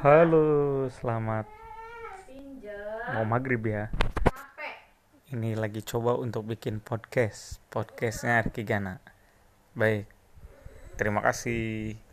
Halo, selamat mau maghrib ya. Ini lagi coba untuk bikin podcast, podcastnya Arkigana. Baik, terima kasih.